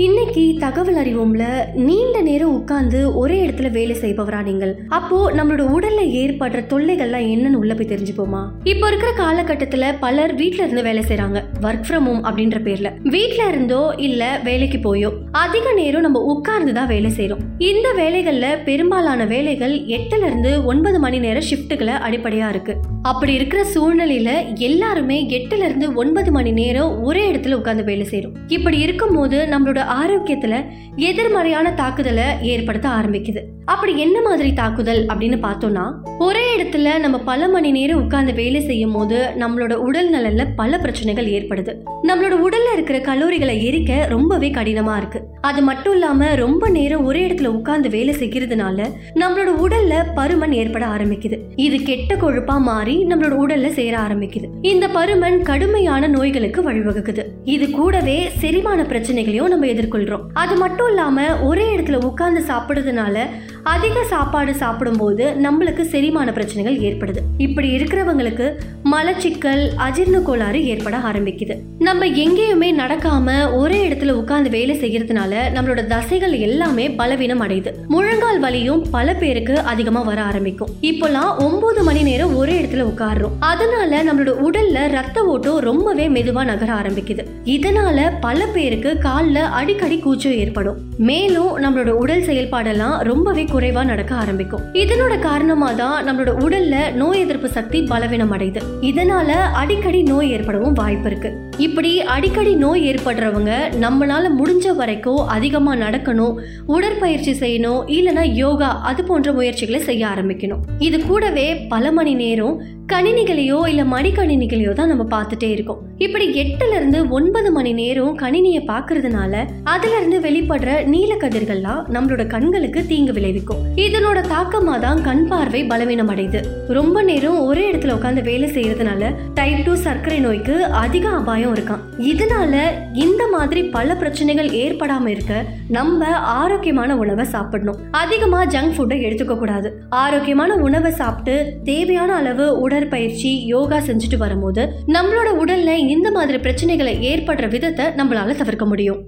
இன்னைக்கு தகவல் அறிவோம்ல நீண்ட நேரம் உட்கார்ந்து ஒரே இடத்துல வேலை செய்பவரா நீங்கள்? அப்போ நம்மளோட உடல்ல ஏற்படுற தொல்லைகள்லாம் என்னன்னு உள்ள போய் தெரிஞ்சுப்போமா? இப்போ இருக்கிற காலகட்டத்துல பலர் வீட்ல இருந்து வேலை செய்யறாங்க ஒர்க் ஃப்ரம் ஹோம் அப்படின்ற பேர்ல. வீட்ல இருந்தோ இல்ல வேலைக்கு போயோ அதிக நேரம் நம்ம உட்கார்ந்து தான் வேலை செய்யறோம் இந்த வேலைகள்ல பெரும்பாலான வேலைகள் எட்டுல இருந்து ஒன்பது மணி நேரம் ஷிஃப்ட்டுகளை அடிப்படையா இருக்கு. அப்படி இருக்கிற சூழ்நிலையில எல்லாருமே எட்டுல இருந்து ஒன்பது மணி நேரம் ஒரே இடத்துல உட்கார்ந்து வேலை செய்யறோம் இப்படி இருக்கும் போது நம்மளோட ஆரோக்கியத்துல எதிர்மறையான தாக்குதலை ஏற்படுத்த ஆரம்பிக்குது. அப்படி என்ன மாதிரி தாக்குதல் அப்படின்னு பார்த்தோம்னா ஒரே இடத்துல நம்ம பல மணி நேரம் உட்கார்ந்து வேலை செய்யும் போது நம்மளோட உடல் நலன்ல பல பிரச்சனைகள் ஏற்படுது. நம்மளோட உடல்ல இருக்கிற கலோரிகளை எரிக்க ரொம்பவே கடினமா இருக்கு. அது மட்டும் இல்லாம ரொம்ப நேரம் ஒரே இடத்துல உட்கார்ந்து வேலை செய்கிறதுனால நம்மளோட உடல்ல பருமன் ஏற்பட ஆரம்பிக்குது. இது கெட்ட கொழுப்பா மாறி நம்மளோட உடல்ல சேர ஆரம்பிக்குது. இந்த பருமன் கடுமையான நோய்களுக்கு வழிவகுக்குது. இது கூடவே செரிமான பிரச்சனைகளையும் நம்ம எதிர்கொள்கிறோம் அது மட்டும் இல்லாமல் ஒரே இடத்துல உட்கார்ந்து சாப்பிடுறதுனால அதிக சாப்பாடு சாப்பிடும்போது நம்மளுக்கு செரிமான பிரச்சனைகள் ஏற்படுது. இப்படி இருக்கிறவங்களுக்கு மலச்சிக்கல் அஜீர்ண கோளாறு ஏற்பட ஆரம்பிக்குது. நம்ம எங்கேயுமே நடக்காம ஒரே இடத்துல உட்கார்ந்து வேலை செய்யறதுனால நம்மளோட தசைகள் எல்லாமே பலவீனம் அடையுது. முழங்கால் வலியும் பல பேருக்கு அதிகமா வர ஆரம்பிக்கும். இப்போலாம் ஒன்பது மணி நேரம் ஒரே இடத்துல உட்கார்றோம். அதனால நம்மளோட உடல்ல ரத்த ஓட்டம் ரொம்பவே மெதுவா நகர ஆரம்பிக்குது. இதனால பல பேருக்கு காலில் அடிக்கடி கூச்சம் ஏற்படும். மேலும் நம்மளோட உடல் செயல்பாடெல்லாம் ரொம்பவே குறைவா நடக்க ஆரம்பிக்கும். இதனோட காரணமா தான் நம்மளோட உடல்ல நோய் எதிர்ப்பு சக்தி பலவீனம் அடையுது. இதனால அடிக்கடி நோய் ஏற்படவும் வாய்ப்பு இருக்கு. இப்படி அடிக்கடி நோய் ஏற்படுறவங்க நம்மளால முடிஞ்ச வரைக்கும் அதிகமா நடக்கணும் உடற்பயிற்சி செய்யணும் இல்லைன்னா யோகா அது போன்ற முயற்சிகளை செய்ய ஆரம்பிக்கணும். இது கூடவே பல மணி நேரம் கணினிகளையோ இல்லை மடிக்கணினிகளையோ தான் நம்ம பார்த்துட்டே இருக்கோம். இப்படி எட்டுல இருந்து ஒன்பது மணி நேரம் கணினியை பார்க்கறதுனால அதுல இருந்து வெளிப்படுற நீல கதிர்கள்லாம் நம்மளோட கண்களுக்கு தீங்கு விளைவிக்கும். இதனோட தாக்கமா தான் கண் பார்வை பலவீனம் அடையுது. ரொம்ப நேரம் ஒரே இடத்துல உட்காந்து வேலை செய்யறதுனால டைப் டூ சர்க்கரை நோய்க்கு அதிக அபாயம் இருக்கான் இதனால இந்த மாதிரி பல பிரச்சனைகள் ஏற்படாம இருக்க நம்ம ஆரோக்கியமான உணவை சாப்பிடணும். அதிகமா ஜங்க் ஃபுட்டை எடுத்துக்க கூடாது ஆரோக்கியமான உணவை சாப்பிட்டு தேவையான அளவு உடற்பயிற்சி யோகா செஞ்சுட்டு வரும்போது நம்மளோட உடல்ல இந்த மாதிரி பிரச்சனைகளை ஏற்படுற விதத்தை நம்மளால தவிர்க்க முடியும்.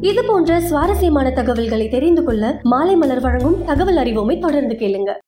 இது போன்ற சுவாரஸ்யமான தகவல்களை தெரிந்து கொள்ள மாலை மலர் வழங்கும் தகவல் அறிவோமை தொடர்ந்து கேளுங்க.